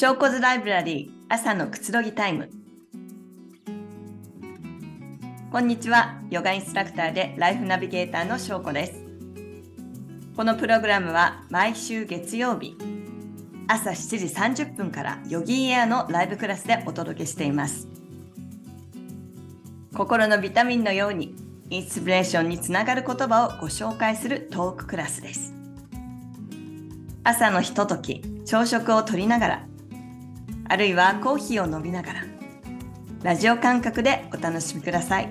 証拠図ライブラリー朝のくつろぎタイム。こんにちはヨガインストラクターでライフナビゲーターの翔子です。このプログラムは毎週月曜日朝7時30分からヨギーエアのライブクラスでお届けしています。心のビタミンのようにインスピレーションにつながる言葉をご紹介するトーククラスです。朝のひととき朝食をとりながらあるいはコーヒーを飲みながらラジオ感覚でお楽しみください。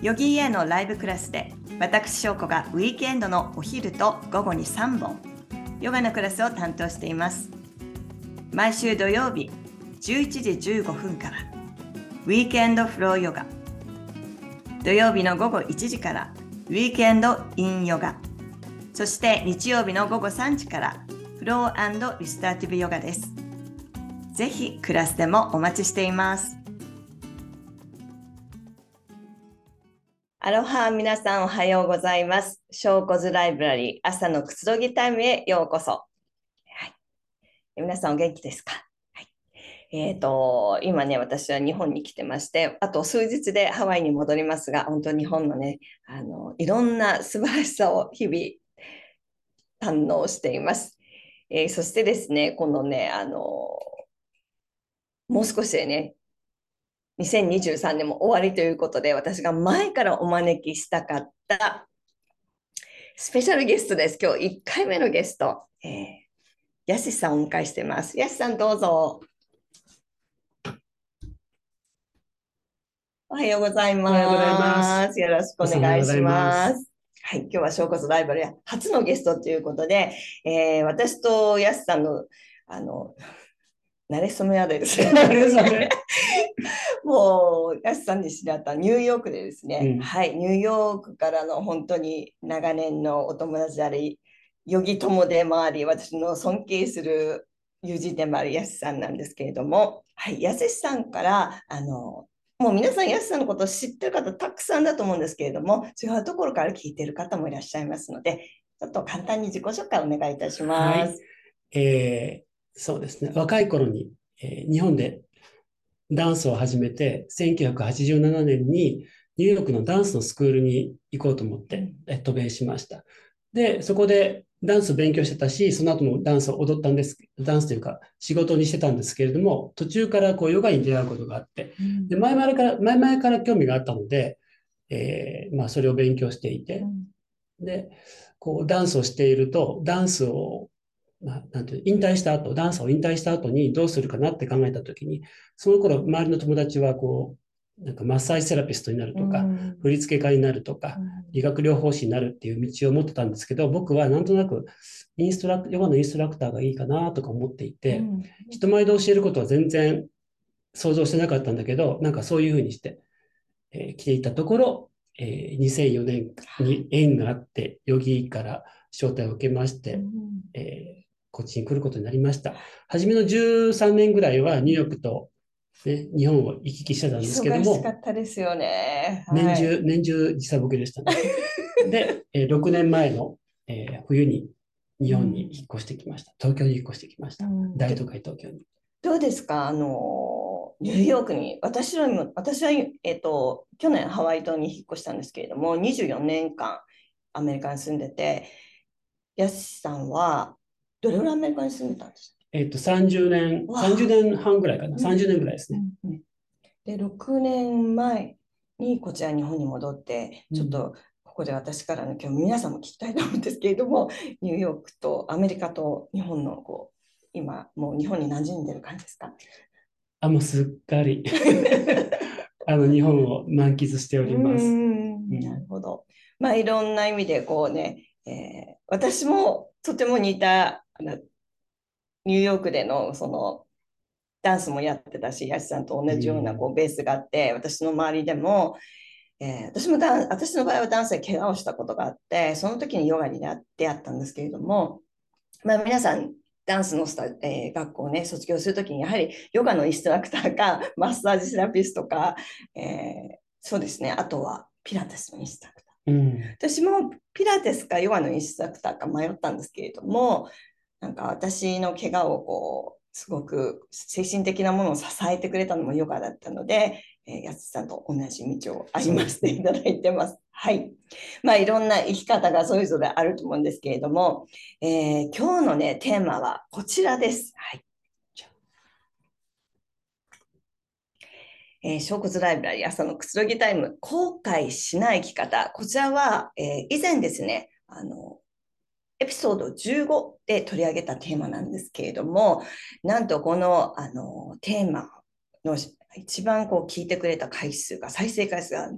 ヨギーエのライブクラスで私翔子がウィークエンドのお昼と午後に3本ヨガのクラスを担当しています。毎週土曜日11時15分からウィークエンドフローヨガ。土曜日の午後1時からウィークエンドインヨガ。そして日曜日の午後3時からフローリスターティブヨガです。ぜひクラスでもお待ちしています。アロハ皆さんおはようございます。証拠図ライブラリー朝のくつろぎタイムへようこそ。はい、皆さんお元気ですか？えっ、ー、と、今ね、私は日本に来てまして、あと数日でハワイに戻りますが、本当日本のね、あの、いろんな素晴らしさを日々堪能しています。えー、そしてですね、このね、あのもう少しでね、2023年も終わりということで、私が前からお招きしたかったスペシャルゲストです。今日1回目のゲスト、えー、やしさんをお迎えしています。やしさんどうぞ。おはようございます。よろしくお願いします。はい、今日は小骨ライバルや初のゲストということで、えー、私とやすさんの、あの、慣れ初めはですね、もう、やすさんに知り合ったニューヨークでですね、うん、はい、ニューヨークからの本当に長年のお友達であり、よぎ友でもあり、私の尊敬する友人でもあるやすさんなんですけれども、はい、やすさんから、あの、もう皆さん、安さんのことを知ってる方たくさんだと思うんですけれども、違うところから聞いてる方もいらっしゃいますので、ちょっと簡単に自己紹介をお願いいたします。はい、えー、そうですね、若い頃に、えー、日本でダンスを始めて、1987年にニューヨークのダンスのスクールに行こうと思って、え渡米しました。で、そこでダンス勉強してたし、その後もダンスを踊ったんです、ダンスというか仕事にしてたんですけれども、途中からこうヨガに出会うことがあって、で前々から、前々から興味があったので、えー、まあそれを勉強していて、で、こうダンスをしていると、ダンスを、まあ、なんていう引退した後、ダンスを引退した後にどうするかなって考えたときに、その頃周りの友達はこう、なんかマッサージセラピストになるとか、うん、振付家になるとか、うん、理学療法士になるっていう道を持ってたんですけど、僕はなんとなくインストラクヨガのインストラクターがいいかなとか思っていて、うん、人前で教えることは全然想像してなかったんだけど、なんかそういうふうにして、えー、来ていたところ、えー、2004年に縁があって、ヨギから招待を受けまして、えー、こっちに来ることになりました。初めの13年ぐらいはニューヨークとね、日本を行き来してたんですけども、忙しかったですよね。はい、年中、年中時差ボケでしたね。で、えー、6年前の、えー、冬に日本に引っ越してきました。東京に引っ越してきました。うん、大都会東京に。どうですか？あの、ニューヨークに、私は私は、えっ、ー、と、去年ハワイ島に引っ越したんですけれども、24年間アメリカに住んでて、やすさんはどれぐらいアメリカに住んでたんですか？えっと、30年、30年半ぐらいかな、30年ぐらいですね。うんうん、で、6年前にこちら日本に戻って、ちょっとここで私からの今日皆さんも聞きたいと思うんですけれども、ニューヨークとアメリカと日本のこう、今、もう日本に馴染んでる感じですか？あ、もうすっかり。あの日本を満喫しております。なるほど。まあいろんな意味でこうね、えー、私もとても似たニューヨークでのそのダンスもやってたし、ヤシさんと同じようなこうベースがあって、私の周りでも、えー、私もダン私の場合はダンスで怪我をしたことがあって、その時にヨガに出会ったんですけれども、まあ、皆さん、ダンスのスタ、えー、学校をね、卒業するときに、やはりヨガのインストラクターか、マッサージセラピストか、えー、そうですね、あとはピラティスのインストラクター。うん、私もピラティスかヨガのインストラクターか迷ったんですけれども、なんか私の怪我をこう、すごく精神的なものを支えてくれたのもヨガだったので、えー、やつさんと同じ道を歩ませていただいてます。はい。まあいろんな生き方がそれぞれあると思うんですけれども、えー、今日のね、テーマはこちらです。はい。えー、小骨ライブラリ朝のくつろぎタイム、後悔しない生き方。こちらは、えー、以前ですね、あの、エピソード15で取り上げたテーマなんですけれども、なんとこの、あの、テーマの一番こう聞いてくれた回数が、再生回数が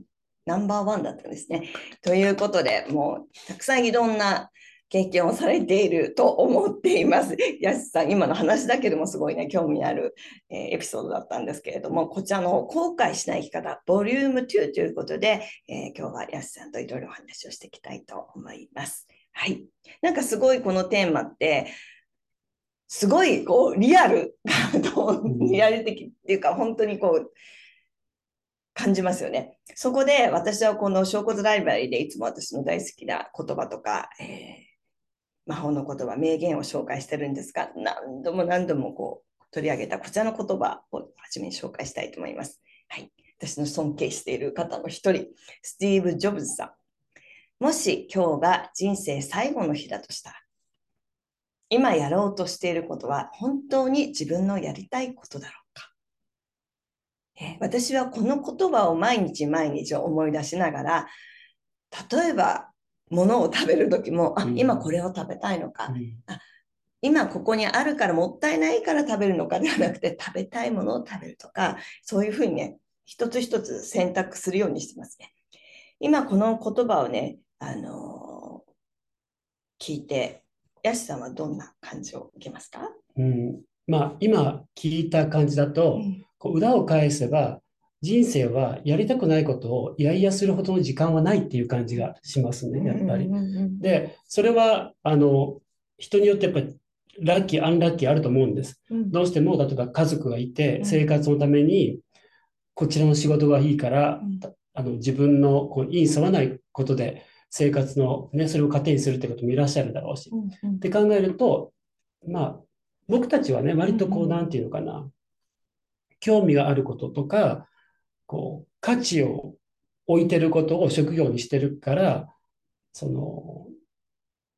ナンバーワンだったんですね。ということで、もうたくさんいろんな経験をされていると思っています。やすさん、今の話だけでもすごいね、興味ある、えー、エピソードだったんですけれども、こちらの後悔しない生き方、ボリューム2ということで、えー、今日はやすさんといろいろお話をしていきたいと思います。はい。なんかすごいこのテーマって、すごいこうリアル、リアル的っていうか、本当にこう、感じますよね。そこで私はこの小骨ライブラリでいつも私の大好きな言葉とか、えー、魔法の言葉、名言を紹介してるんですが、何度も何度もこう取り上げたこちらの言葉を初めに紹介したいと思います。はい。私の尊敬している方の一人、スティーブ・ジョブズさん。もし今日が人生最後の日だとしたら、今やろうとしていることは本当に自分のやりたいことだろう私はこの言葉を毎日毎日思い出しながら、例えば、ものを食べる時も、あ、今これを食べたいのか、あ今ここにあるからもったいないから食べるのかではなくて、食べたいものを食べるとか、そういうふうにね、一つ一つ選択するようにしてますね。今この言葉をね、あのー、聞いて、ヤシさんはどんな感じを受けますか、うん、まあ今聞いた感じだと、うん。こう裏を返せば、人生はやりたくないことをいやいやするほどの時間はないっていう感じがしますね、やっぱり。で、それは、あの、人によってやっぱりラッキー、アンラッキーあると思うんです。どうしても、例えば家族がいて、生活のために、こちらの仕事がいいから、あの自分のこう意に沿わないことで生活の、ね、それを糧にするってこともいらっしゃるだろうし。って考えると、まあ、僕たちはね、割とこう、なんていうのかな、興味があることとか、こう、価値を置いてることを職業にしてるから、その、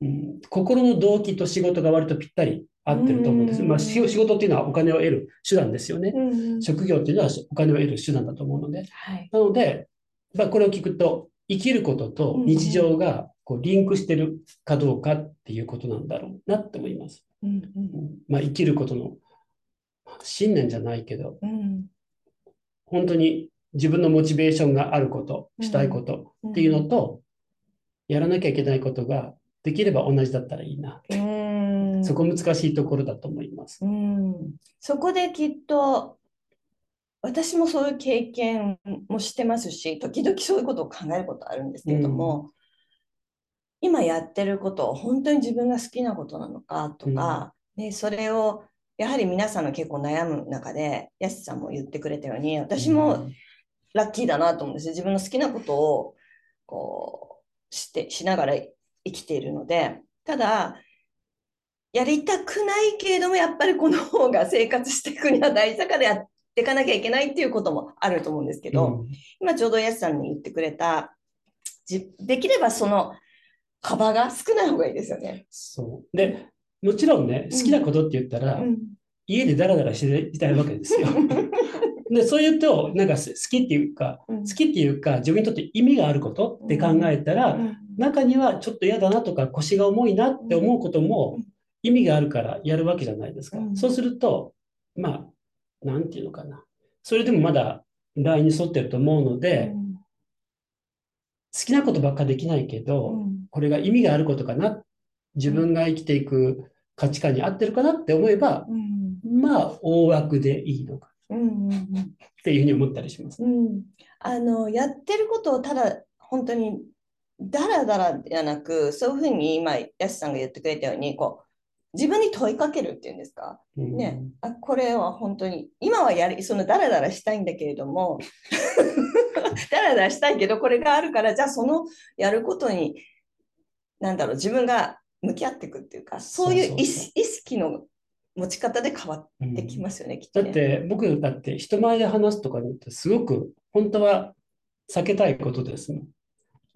うん、心の動機と仕事が割とぴったり合ってると思うんです。まあ、仕事っていうのはお金を得る手段ですよね。職業っていうのはお金を得る手段だと思うので。はい、なので、まあ、これを聞くと、生きることと日常がこうリンクしてるかどうかっていうことなんだろうなって思います。うんうん、まあ、生きることの信念じゃないけど、うん、本当に自分のモチベーションがあること、したいことっていうのと、やらなきゃいけないことができれば同じだったらいいな。って。そこ難しいところだと思います。そこできっと私もそういう経験もしてますし、時々そういうことを考えることあるんですけれども、うん、今やってることを本当に自分が好きなことなのかとか、うん、ね、それをやはり皆さんの結構悩む中で、やすさんも言ってくれたように、私もラッキーだなと思うんです自分の好きなことをこうしてしながら生きているので、ただ、やりたくないけれども、やっぱりこの方が生活していくには大事だからやっていかなきゃいけないっていうこともあると思うんですけど、うん、今ちょうどやすさんに言ってくれた、できればその幅が少ない方がいいですよね。そう。で、もちろんね、好きなことって言ったら、うん、家でダラダラしていたいわけですよ。で、そう言うと、なんか好きっていうか、好きっていうか、自分にとって意味があることって考えたら、中にはちょっと嫌だなとか腰が重いなって思うことも意味があるからやるわけじゃないですか。そうすると、まあ、なんていうのかな。それでもまだラインに沿ってると思うので、好きなことばっかできないけど、これが意味があることかな。自分が生きていく価値観に合ってるかなって思えば、まあ、大枠でいいのか。っていうふうに思ったりします。うん、あのやってることをただ本当にだらだらじゃなくそういうふうに今やすさんが言ってくれたようにこう自分に問いかけるっていうんですか、うん、ね、あこれは本当に今はやりそのだらだらしたいんだけれどもだらだらしたいけどこれがあるからじゃあそのやることになんだろう自分が向き合っていくっていうかそういう意識の持ち方で変わってきますよね、きっとね。だって僕だって人前で話すとかってすごく本当は避けたいことですも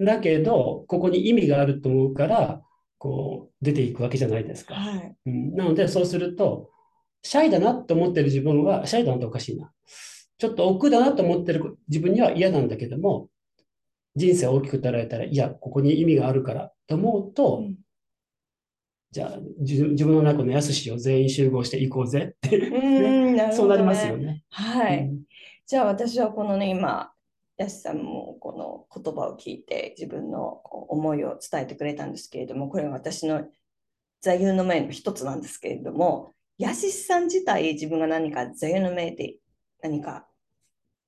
ん。だけど、ここに意味があると思うから、こう出ていくわけじゃないですか。はい。うん、なので、そうすると、シャイだなと思ってる自分は、シャイだなっておかしいな。ちょっと億劫だなと思ってる自分には嫌なんだけども、人生を大きく捉えたら、いや、ここに意味があるからと思うと、うん。じゃあ自自分の中のやすしを全員集合していこうぜって、うーんなるほどね。そうなりますよね。はい、うん。じゃあ私はこのね今やしさんもこの言葉を聞いて自分の思いを伝えてくれたんですけれどもこれは私の座右の銘の一つなんですけれどもやしさん自体自分が何か座右の銘で何か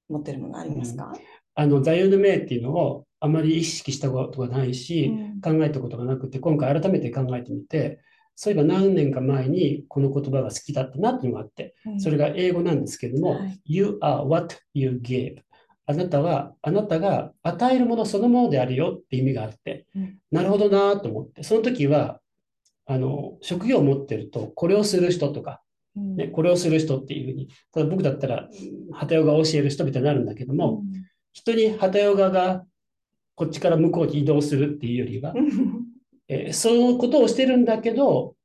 持ってるものありますか、あの座右の銘っていうのをあまり意識したことがないし、うん。考えたことがなくて、今回改めて考えてみて、そういえば何年か前にこの言葉が好きだったなっていうのがあって、うん。それが英語なんですけれども、はい。You are what you give。あなたは、あなたが与えるものそのものであるよって意味があって、うん。なるほどなと思って、その時は、あの、職業を持ってると、これをする人とか、うん。ね、これをする人っていうふうに、ただ僕だったら、うん旗ヨガを教える人みたいになるんだけども、人に旗ヨガがこっちから向こうに移動するっていうよりは、うんえーそういうことをしてるんだけど、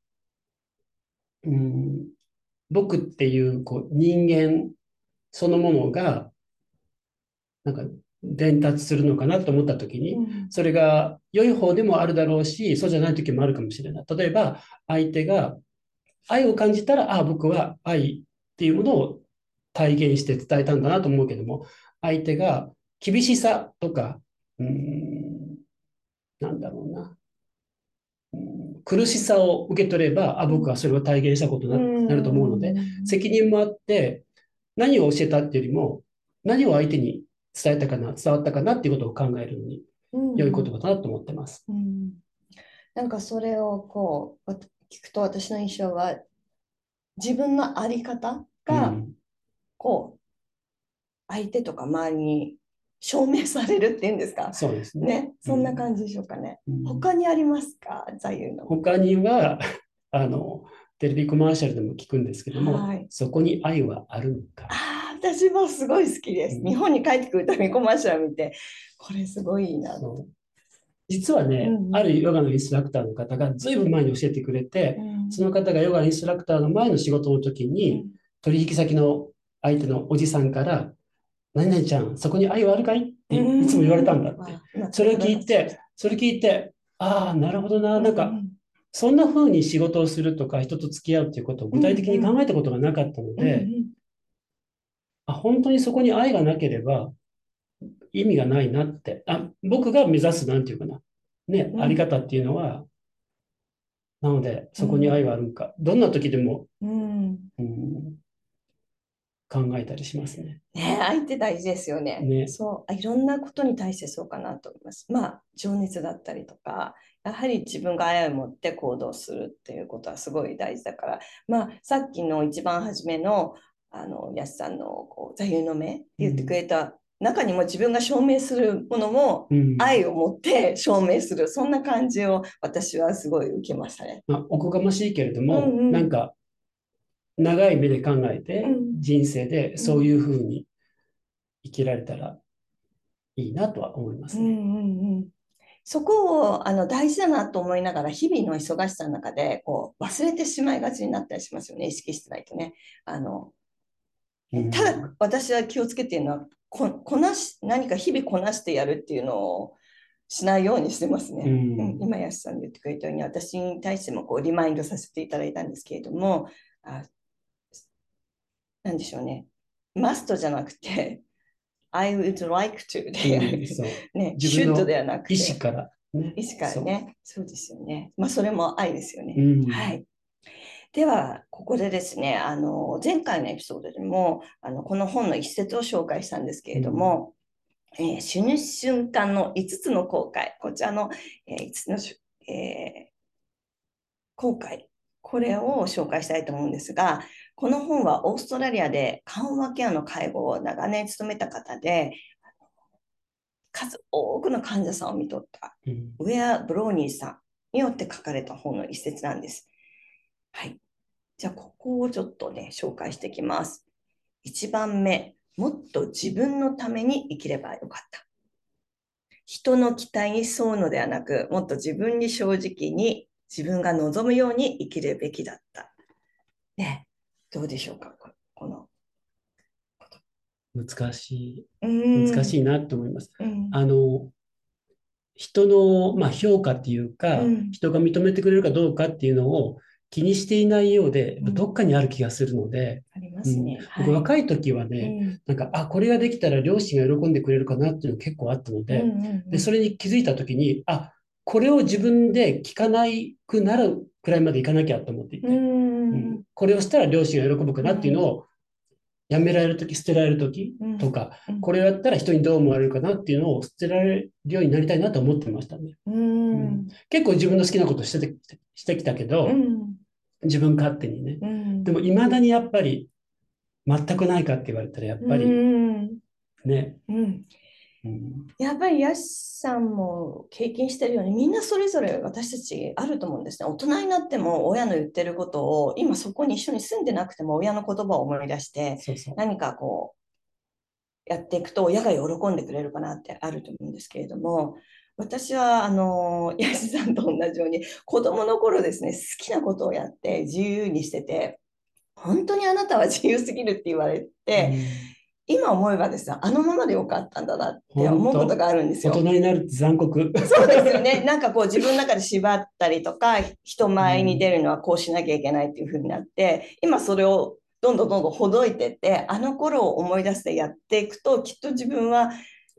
うん、僕っていうこう人間そのものが、なんか伝達するのかなと思った時に、それが良い方でもあるだろうし、そうじゃない時もあるかもしれない。例えば、相手が愛を感じたら、ああ、僕は愛っていうものを体現して伝えたんだなと思うけども、相手が厳しさとか、うーん、なんだろうな、うん苦しさを受け取れば、あ、僕はそれを体現したことにななると思うので、責任もあって、何を教えたっていうよりも、何を相手に伝えたかな、伝わったかなっていうことを考えるのに良い言葉だなと思ってます。うん。なんかそれをこうわ聞くと私の印象は自分の在り方がうん。こう相手とか周りに証明されるっていうんですか？そうですね。ね。そんな感じでしょうかね。うん。他にありますか？座右の他には、あの、テレビコマーシャルでも聞くんですけども、はい。そこに愛はあるのか。私もすごい好きです。うん。日本に帰ってくるたびにコマーシャル見てこれすごいいいな実はね、うんうん。あるヨガのインストラクターの方がずいぶん前に教えてくれて、うん。その方がヨガインストラクターの前の仕事の時に、取引先の相手のおじさんから、何々ちゃん、そこに愛はあるかいっていつも言われたんだって。うん。それを聞いて、それ聞いて、ああ、なるほどな、なんか、うんそんな風に仕事をするとか、人と付き合うっていうことを具体的に考えたことがなかったのうんで、あ、本当にそこに愛がなければ意味がないなって、あ、僕が目指す、なんていうかな、ね、うん。あり方っていうのは、なので、そこに愛はあるのか、どんな時でも、うん。うん、考えたりしますね。ね、愛って大事ですよね。ね。そう、いろんなことに対してそうかなと思います。まあ、情熱だったりとか、やはり自分が愛を持って行動するっていうことはすごい大事だから、まあ、さっきの一番初めの、あの、やすさんのこう座右の銘って言ってくれた中にも自分が証明するものもうん愛を持って証明する、そんな感じを私はすごい受けましたね。まあ、おこがましいけれども、うんうんなんか、長い目で考えて、うん人生でそういうふうに生きられたらいいなとは思いますね。うんうんうんそこをあの大事だなと思いながら日々の忙しさの中でこう忘れてしまいがちになったりしますよね意識してないとね。あのうんただ私は気をつけているのはここなし何か日々こなしてやるっていうのをしないようにしてますね。うん。うん。今安さんが言ってくれたように私に対してもこうリマインドさせていただいたんですけれどもあなんでしょうね。マストじゃなくて I would like to で、ね、自分の should ではなくて。意思から、ね。意思からね。そうですよね。まあそれも愛ですよね、うん。はいではここでですねあの前回のエピソードでもあのこの本の一節を紹介したんですけれども、えー死ぬ瞬間の5つの後悔。こちらの、え5つのえー後悔。これを紹介したいと思うんですがこの本はオーストラリアで緩和ケアの介護を長年務めた方で数多くの患者さんを見とったうん。ウェア・ブローニーさんによって書かれた本の一節なんです。はい。じゃあ、ここをちょっとね、紹介していきます。1番目、もっと自分のために生きればよかった。人の期待に沿うのではなく、もっと自分に正直に自分が望むように生きるべきだった。ね、どうでしょうか、ここの。難しい、うん難しいなと思います。うんあの、人の、まあ、評価っていうか、うん人が認めてくれるかどうかっていうのを気にしていないようで、うん。どっかにある気がするので、ありまうんすね。僕、はい。若い時はね、なんか、あ、これができたら両親が喜んでくれるかなっていうの結構あったので、で、それに気づいた時に、あ、これを自分で聞かないくなるくらいまでいかなきゃと思っていて、うんうんこれをしたら両親が喜ぶかなっていうのをやめられる時、捨てられる時とか、うん。これをやったら人にどう思われるかなっていうのを捨てられるようになりたいなと思ってましたね。うん。結構自分の好きなことしててしてきたけど、うん自分勝手にね。うんでも、いまだにやっぱり、全くないかって言われたら、やっぱりうんね、うんうんやっぱりヤシさんも経験してるようにみんなそれぞれ私たちあると思うんですね。大人になっても親の言ってることを今そこに一緒に住んでなくても親の言葉を思い出して。何かこうやっていくと親が喜んでくれるかなってあると思うんですけれども私はあのヤシさんと同じように子供の頃ですね好きなことをやって自由にしてて本当にあなたは自由すぎるって言われて、今思えばですねあのままでよかったんだなって思うことがあるんですよ。大人になるって残酷。そうですよね。なんかこう自分の中で縛ったりとか、人前に出るのはこうしなきゃいけないっていう風になって、今それをどんどんどんどんほどいてって、あの頃を思い出してやっていくと、きっと自分は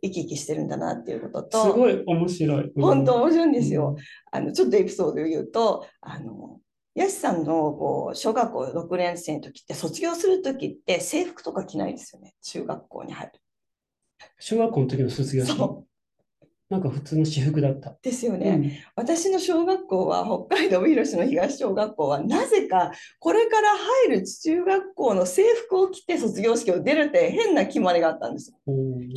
生き生きしてるんだなっていうことと、すごい面白い。うん本当面白いんですよ。。あのちょっとエピソードを言うと、あのヤシさんのこう小学校6年生の時って卒業する時って制服とか着ないですよね？中学校に入る。小学校の時の卒業式、そうなんか普通の私服だった。ですよね。私の小学校は北海道帯広市の東小学校はなぜかこれから入る中学校の制服を着て卒業式を出るって変な決まりがあったんです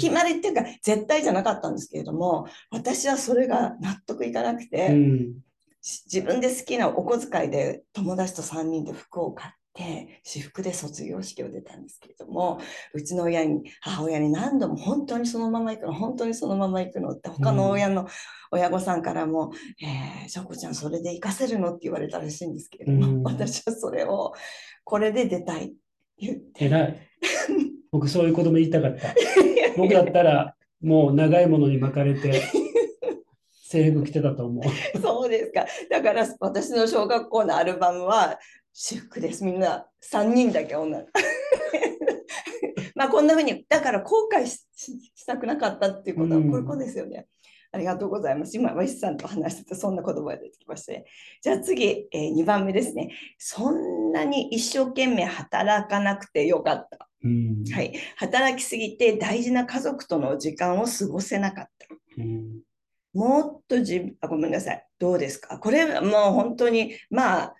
決まりっていうか絶対じゃなかったんですけれども私はそれが納得いかなくて、うんし自分で好きなお小遣いで友達と3人で服を買って私服で卒業式を出たんですけれどもうちの親に母親に何度も本当にそのまま行くの本当にそのまま行くのって他の親の親御さんからも「えー、しょこちゃんそれで行かせるの?」って言われたらしいんですけれども、うん私はそれをこれで出たいって言って。偉い。僕、そういう子供言いたかった。僕だったら、もう長いものに巻かれて、制服着てたと思う。そうですか。だから私の小学校のアルバムは私服です。みんな3人だけ女。まあこんなふうに、だから後悔したくなかったっていうことはうんこういうことですよね。ありがとうございます。今、ワイスさんと話しててそんな言葉が出てきまして、ね。じゃあ次、え2番目ですね。そんなに一生懸命働かなくてよかった。うんはい。働きすぎて大事な家族との時間を過ごせなかった。うんもっとじあ、ごめんなさい。どうですか？これはもう本当に、まあ、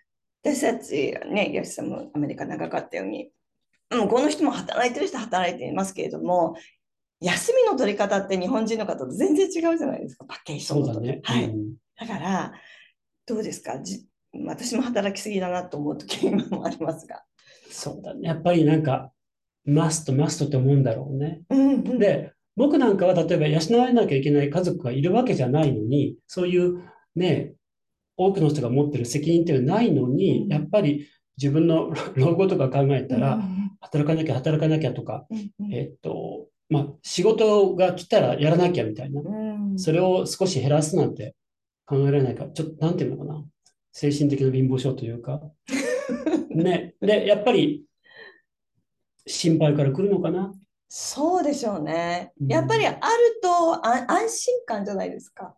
私たちね、吉さんもアメリカ長かったように、うん、この人も働いてる人は働いていますけれども、休みの取り方って日本人の方と全然違うじゃないですか、バケーションのそうだね。はい。うんだから、どうですか？じ私も働きすぎだなと思う時今もありますが。そうだね。やっぱりなんか、マスト、マストって思うんだろうね。うんうん、で、僕なんかは例えば養わなきゃいけない家族がいるわけじゃないのに、そういうね、多くの人が持ってる責任っていうのはないのに、うん。やっぱり自分の老後とか考えたら、うん働かなきゃ働かなきゃとか、えっと、まあ、仕事が来たらやらなきゃみたいな、うん。それを少し減らすなんて考えられないか、ちょっと、なんていうのかな、精神的な貧乏症というか、ね、で、やっぱり心配から来るのかな。そうでしょうね。うん。やっぱりあるとあ安心感じゃないですか。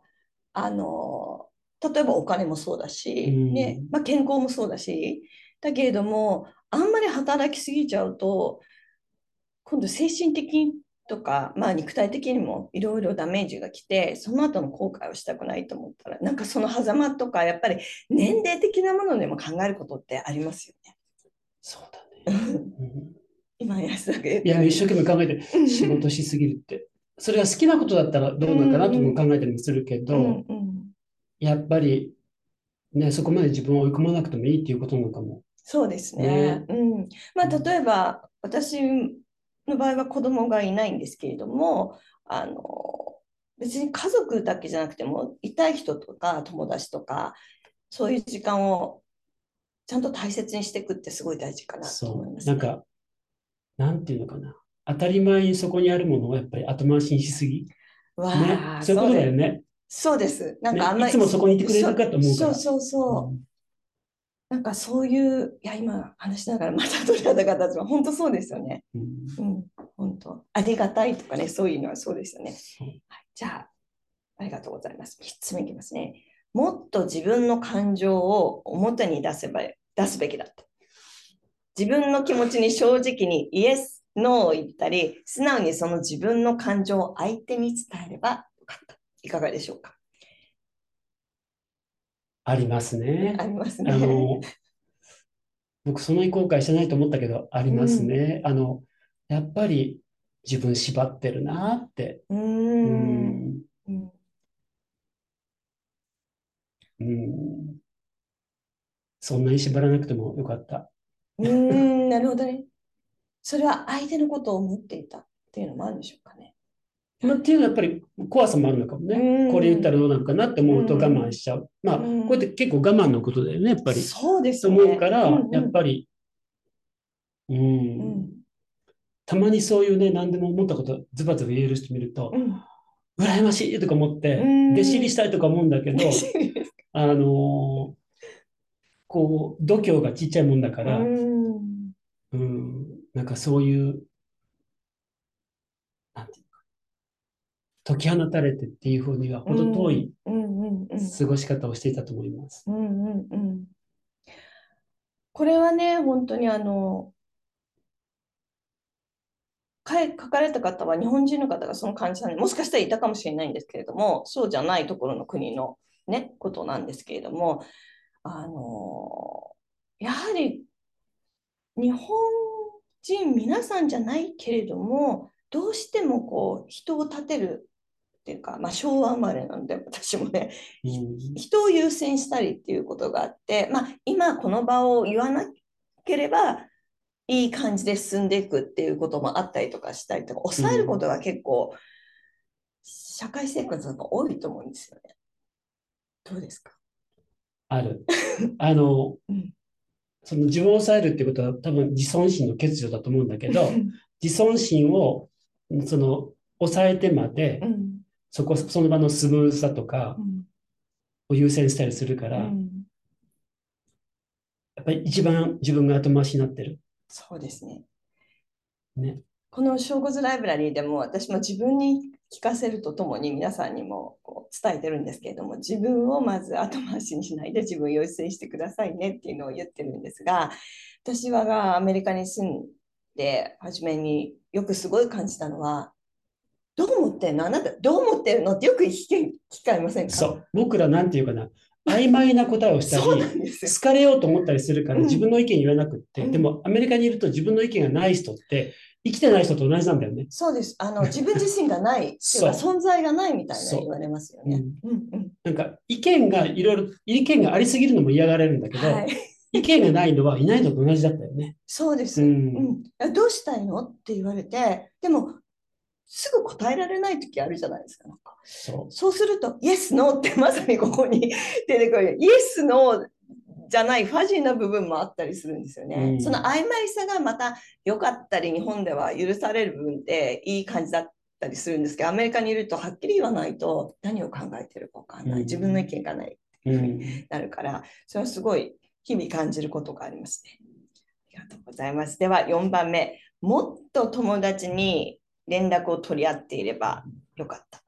あの、例えばお金もそうだし、うん。ね、まあ、健康もそうだし、だけれども、あんまり働きすぎちゃうと、今度精神的にとか、まあ、肉体的にもいろいろダメージが来て、その後の後悔をしたくないと思ったら、なんかその狭間とか、やっぱり年齢的なものでも考えることってありますよそうだね。今、安田が言っいや、一生懸命考えて、仕事しすぎるって。それが好きなことだったらどうなのかなとも考えたりもするけど、うんうんやっぱりね、そこまで自分を追い込まなくてもいいっていうことなのかも。そうですね。ねうん。まあ、例えば、私の場合は子供がいないんですけれども、あの、別に家族だけじゃなくても、いたい人とか友達とか、そういう時間をちゃんと大切にしていくってすごい大事かなと思い。ますね。なんか、なんていうのかな。当たり前にそこにあるものをやっぱり後回しにしすぎ。わね。あ、そういうことだよね。ね。そうです。なんねかあんまり、いつもそこにいてくれるかと思う。そうそうそう。なんかそういう、いや、今話しながらまた鳥肌が立つわ。本当そうですよね。うんうん、本当。ありがたいとかね、そういうのはそうですよね。はい、じゃあ、ありがとうございます。3つ目いきますね。もっと自分の感情を表に出せば出すべきだと。自分の気持ちに正直にイエス、ノーを言ったり、素直にその自分の感情を相手に伝えればよかった。いかがでしょうか？ありますね。ありますあね。の、僕その後悔してないと思ったけど、ありますね。あの、やっぱり自分縛ってるなって。うんん。うんうん。そんなに縛らなくてもよかった。うーん、なるほどね。それは相手のことを思っていたっていうのもあるんでしょうかね。まあ、っていうのはやっぱり怖さもあるのかもうね。ん。これ言ったらどうなのかなって思うとうん。我慢しちゃう。まあ、こうやって結構我慢のことだよね、やっぱり。そうですとね。思うからやっぱり、う。うん。んたまにそういうね、何でも思ったことズバズバ言える人見るとう、ん。羨ましいとか思って、うん。弟子入りしたいとか思うんだけど、あのーこう、度胸がちっちゃいもんだから、うん。うん、なんかそういう、なんていうか、解き放たれてっていうふうには程遠い過ごし方をしていたと思います。これはね、本当にあの、書かれた方は日本人の方がその感じなんで、もしかしたらいたかもしれないんですけれども、そうじゃないところの国のね、ことなんですけれども、あの、やはり日本人皆さんじゃないけれども、どうしてもこう人を立てるっていうか、まあ、昭和生まれなので私もね、うん人を優先したりっていうことがあって、まあ、今この場を言わなければいい感じで進んでいくっていうこともあったりとかしたりとか抑えることが結構社会生活が多いと思うんですよね。どうですか、ある。あの、うんその自分を抑えるってことは多分自尊心の欠如だと思うんだけど、自尊心をその抑えてまでう、んそこ、その場のスムーズさとかうんを優先したりするから、やうんっぱり一番自分が後回しになってる。そうですね。ね。この「ショーゴズライブラリー」でも私も自分に聞かせるとともに皆さんにもこう伝えてるんですけれども自分をまず後回しにしないで自分を優先してくださいねっていうのを言ってるんですが私はがアメリカに住んで初めによくすごい感じたのはどう思ってんのあなたどう思ってるのってよく聞け聞かれませんか？そう。僕らなんていうかな、曖昧な答えをしたり。好かれようと思ったりするからうん自分の意見言わなくって、うんでもアメリカにいると自分の意見がない人って生きてない人と同じなんだよね。そうです。あの自分自身がない 存在がないみたいな言われますよね。うんうんなんか意見がいろいろ、意見がありすぎるのも嫌がられるんだけど、はい、意見がないのはいないのと同じだったよね。そうです。うんうん、えどうしたいの？って言われて、でも、すぐ答えられない時あるじゃないですか。なんかそう。すると、イエス、ノーってまさにここに 出てくる。イエス、ノーじゃないファジーな部分もあったりするんですよね。うんその曖昧さがまた良かったり、日本では許される部分でいい感じだったりするんですけど、アメリカにいるとはっきり言わないと何を考えてるか分かんない。うん自分の意見がない。うん。なるから、それはすごい日々感じることがありますね。ありがとうございます。では4番目、もっと友達に連絡を取り合っていればよかった。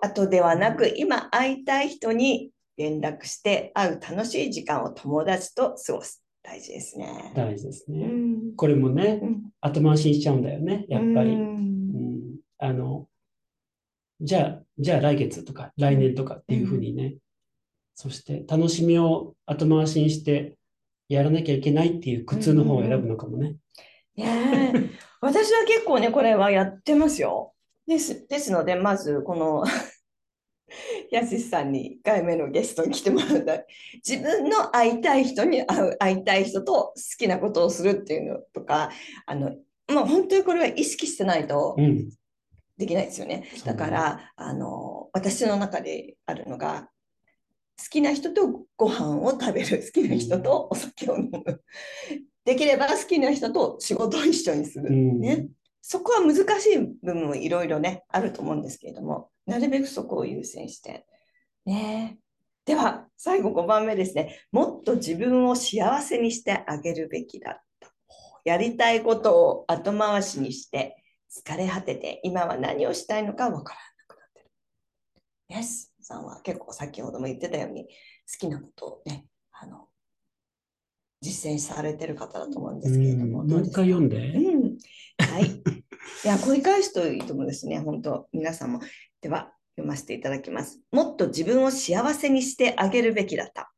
あとではなく、今会いたい人に連絡して会う楽しい時間を友達と過ごす。大事ですね。大事ですうね。んこれもね、うん後回しにしちゃうんだよね、やっぱり。ううんんあの、じゃあ、じゃあ来月とか来年とかっていうふうにね、そして楽しみを後回しにしてやらなきゃいけないっていう苦痛の方を選ぶのかもね。ねえ私は結構ね、これはやってますよ。ですですので、まずこの やすしさんに1回目のゲストに来てもらった自分の会いたい人に会う会いたい人と好きなことをするっていうのとかあのもう本当にこれは意識してないとうん。できないですよね。だからあの私の中であるのが好きな人とご飯を食べる好きな人とお酒を飲むできれば好きな人と仕事を一緒にする、うん。ね、そこは難しい部分もいろいろねあると思うんですけれどもなるべくそこを優先して。ね。では最後5番目ですね。もっと自分を幸せにしてあげるべきだった。やりたいことを後回しにして疲れ果てて今は何をしたいのかわからなくなってる。Yes さんは結構先ほども言ってたように好きなことをね実践されてる方だと思うんですけれども、うんもう一回読んで？うん、はい。いや、繰り返すといいと思うんですね。本当、皆さんも。では、読ませていただきます。もっと自分を幸せにしてあげるべきだった。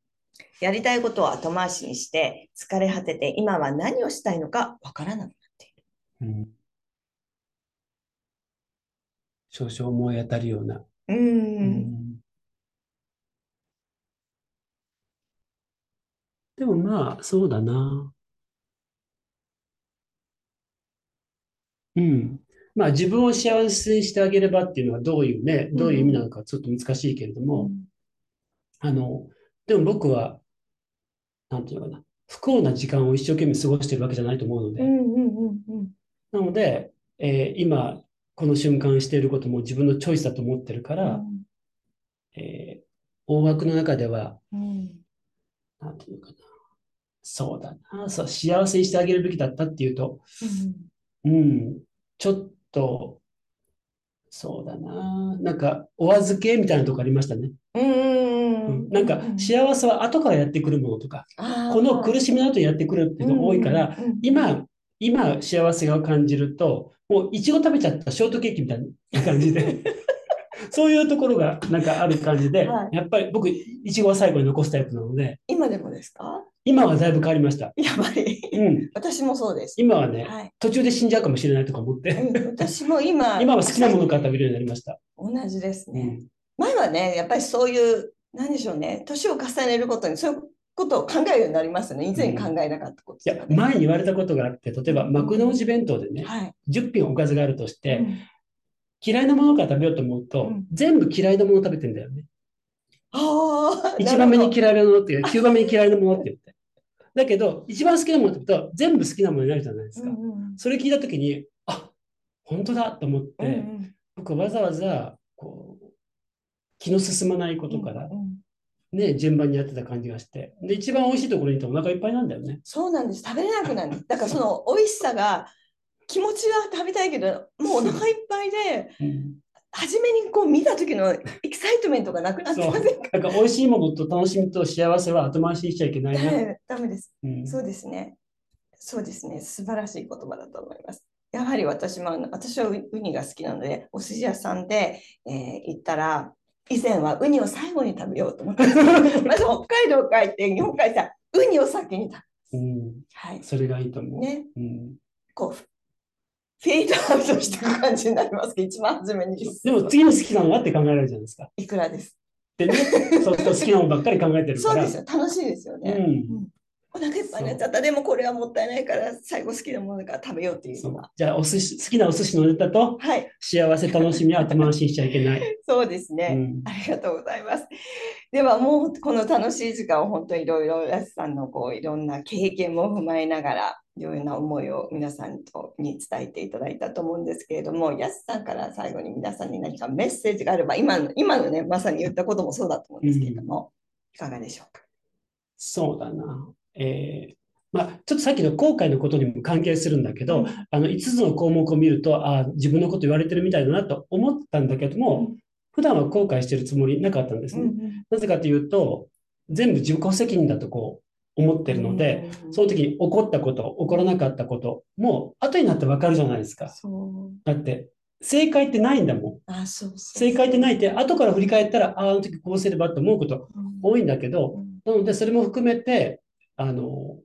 やりたいことを後回しにして、疲れ果てて、今は何をしたいのかわからなくなっている。うん少々思い当たるような。う。うんでもまあ、そうだな。うん。まあ、自分を幸せにしてあげればっていうのはどういうね、どういう意味なのかちょっと難しいけれども、あの、でも僕は、なんていうのかな、不幸な時間を一生懸命過ごしてるわけじゃないと思うので。なので、えー今、この瞬間していることも自分のチョイスだと思ってるから、えー大枠の中では、うん。なんていうのかな、そうだな、そう、幸せにしてあげるべきだったっていうと、うん、ちょっと、そうだな、なんか、お預けみたいなとこありましたね。うんうんうんなんか、幸せは後からやってくるものとか、この苦しみの後にやってくるっていうのが多いから、今、今幸せを感じると、もういちご食べちゃったショートケーキみたいな感じで、そういうところがなんかある感じで、はい。やっぱり僕、いちごは最後に残すタイプなので、今でもですか？今はだいぶ変わりました。やっぱり。うん、私もそうです。今はね、はい。途中で死んじゃうかもしれないとか思って、うん私も今、今は好きなものから食べるようになりました。同じですね。うん、前はね、やっぱりそういう、なんでしょうね、年を重ねるごとにそういうことを考えるようになりますね。以前考えなかったこといやとか、ね前に言われたことがあって、例えば幕の内弁当でね、はい。10品おかずがあるとして、うん嫌いなものから食べようと思うと、うん全部嫌いなものを食べてんだよね。ああ、1番目に嫌いなものって、9番目に嫌いなものって言って。だけど、一番好きなものって言うと、全部好きなものになるじゃないですか。うんうんそれ聞いたときに、あ本当だと思って、うんうん僕はわざわざ、こう、気の進まないことからうんうんね、順番にやってた感じがして。で、一番美味しいところにいてお腹いっぱいなんだよね。そうなんです。食べれなくなる。だからその美味しさが、気持ちは食べたいけど、もうお腹いっぱいで、うん、初めにこう見た時のエキサイトメントがなくなってませんか？なんか美味しいものと楽しみと幸せは後回しにしちゃいけないな。ダメです。うんそうですね。そうですね。素晴らしい言葉だと思います。やはり私も私はウウニが好きなので、お寿司屋さんで、えー行ったら、以前はウニを最後に食べようと思って、まず北海道帰って、日本帰ったらウニを先に食べうん、はい。それがいいと思う。ね、うん、こう、フェードアウトしていく感じになりますけど、一番初めに。でも次の好きなのはって考えられるじゃないですか。いくらです。でね、そうすると好きなものばっかり考えてるから。そうですよ。楽しいですよね。うんお腹いっぱいになっちゃった。でもこれはもったいないから、最後好きなものだから食べようっていう。じゃあお寿司、好きなお寿司のネタとはい。幸せ楽しみは後回しにしちゃいけない。そうですうね。んありがとうございます。ではもうこの楽しい時間を本当にいろいろやすさんのこういろんな経験も踏まえながらいろいろな思いを皆さんとに伝えていただいたと思うんですけれどもやすさんから最後に皆さんに何かメッセージがあれば今の今のねまさに言ったこともそうだと思うんですけれども、いかがでしょうか？そうだな。えーまあ、ちょっとさっきの後悔のことにも関係するんだけど、うんあの5つの項目を見ると、ああ、自分のこと言われてるみたいだなと思ったんだけども、普段は後悔してるつもりなかったんですね。なぜかというと、全部自己責任だとこう思ってるので、その時に起こったこと、起こらなかったことも後になってわかるじゃないですか。だって、正解ってないんだもん。あそう正解ってないって、後から振り返ったら、ああ、あの時こうすればって思うこと多いんだけど、うん。なので、それも含めて、あの、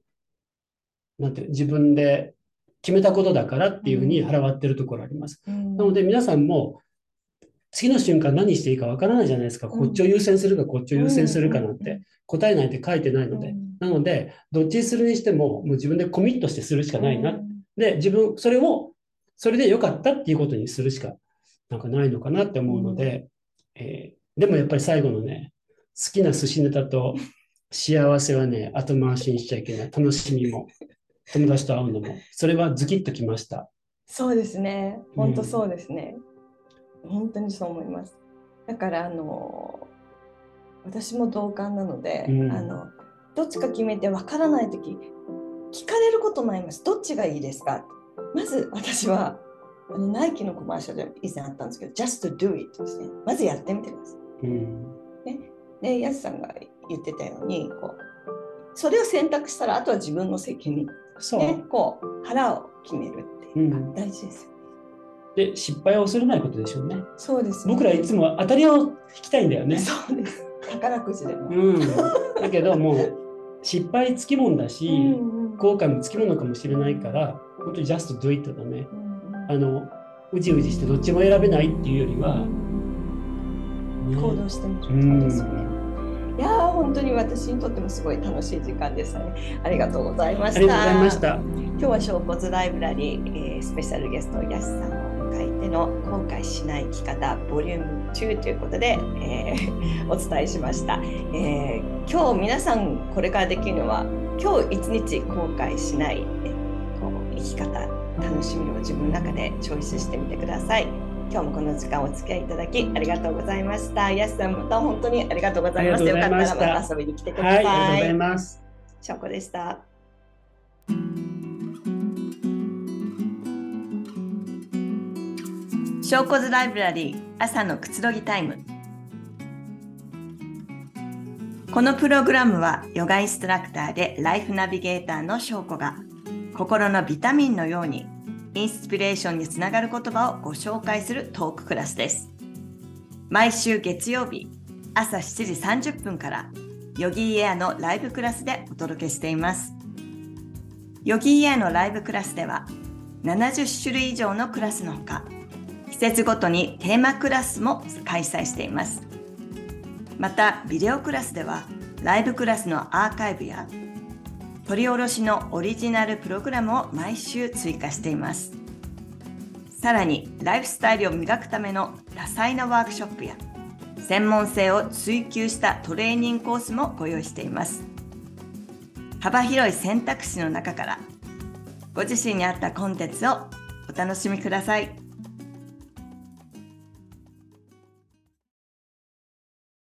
なんて自分で決めたことだからっていうふうに腹割ってるところあります。うん。なので、皆さんも、次の瞬間何していいかわからないじゃないですか。こっちを優先するか、こっちを優先するかなんて。答えないって書いてないので。なので、どっちにするにしても、もう自分でコミットしてするしかないな。で、自分、それを、それで良かったっていうことにするしか、なんかないのかなって思うので、えー、でもやっぱり最後のね、好きな寿司ネタと幸せはね、後回しにしちゃいけない。楽しみも、友達と会うのも、それはズキッときました。そうですね。本当そうですね。うん、本当にそう思います。だからあの私も同感なので、うん、あのどっちか決めてわからない時聞かれることもあります。どっちがいいですか？まず私はあのナイキのコマーシャルで以前あったんですけど、just do it ですね。まずやってみてください。うん、ね、で、やすさんが言ってたようにこう、それを選択したら、あとは自分の責任。そう。ね、こう、腹を決めるっていうのが大事ですよ。で、失敗を恐れないことでしょうね。そうです、ね、僕らいつも当たりを引きたいんだよね。そうです。宝くじでも。うん。だけどもう、失敗つきもんだし、後悔もつきものかもしれないから、本当に just do it だね。うんあのうじうじしてどっちも選べないっていうよりは、ね、行動してみるですよね。いや本当に私にとってもすごい楽しい時間でしたね。ありがとうございました。ありがとうございました。今日は小骨ライブラリー、えー、スペシャルゲストやすさんを迎えての後悔しない生き方ボリューム2ということで、えー、お伝えしました、えー、今日皆さんこれからできるのは今日一日後悔しない、えこう生き方楽しみを自分の中でチョイスしてみてください。今日もこの時間お付き合いいただきありがとうございました。やすさんまた本当にありがとうございました。よかったらまた遊びに来てください。はい、ありがとうございます。しょうこでした。ショーコズライブラリー朝のくつろぎタイム。このプログラムはヨガインストラクターでライフナビゲーターの翔子が心のビタミンのようにインスピレーションにつながる言葉をご紹介するトーククラスです。毎週月曜日朝7時30分からヨギーエアのライブクラスでお届けしています。ヨギーエアのライブクラスでは70種類以上のクラスのほか季節ごとにテーマクラスも開催しています。またビデオクラスではライブクラスのアーカイブや取り下ろしのオリジナルプログラムを毎週追加しています。さらに、ライフスタイルを磨くための多彩なワークショップや、専門性を追求したトレーニングコースもご用意しています。幅広い選択肢の中から、ご自身に合ったコンテンツをお楽しみください。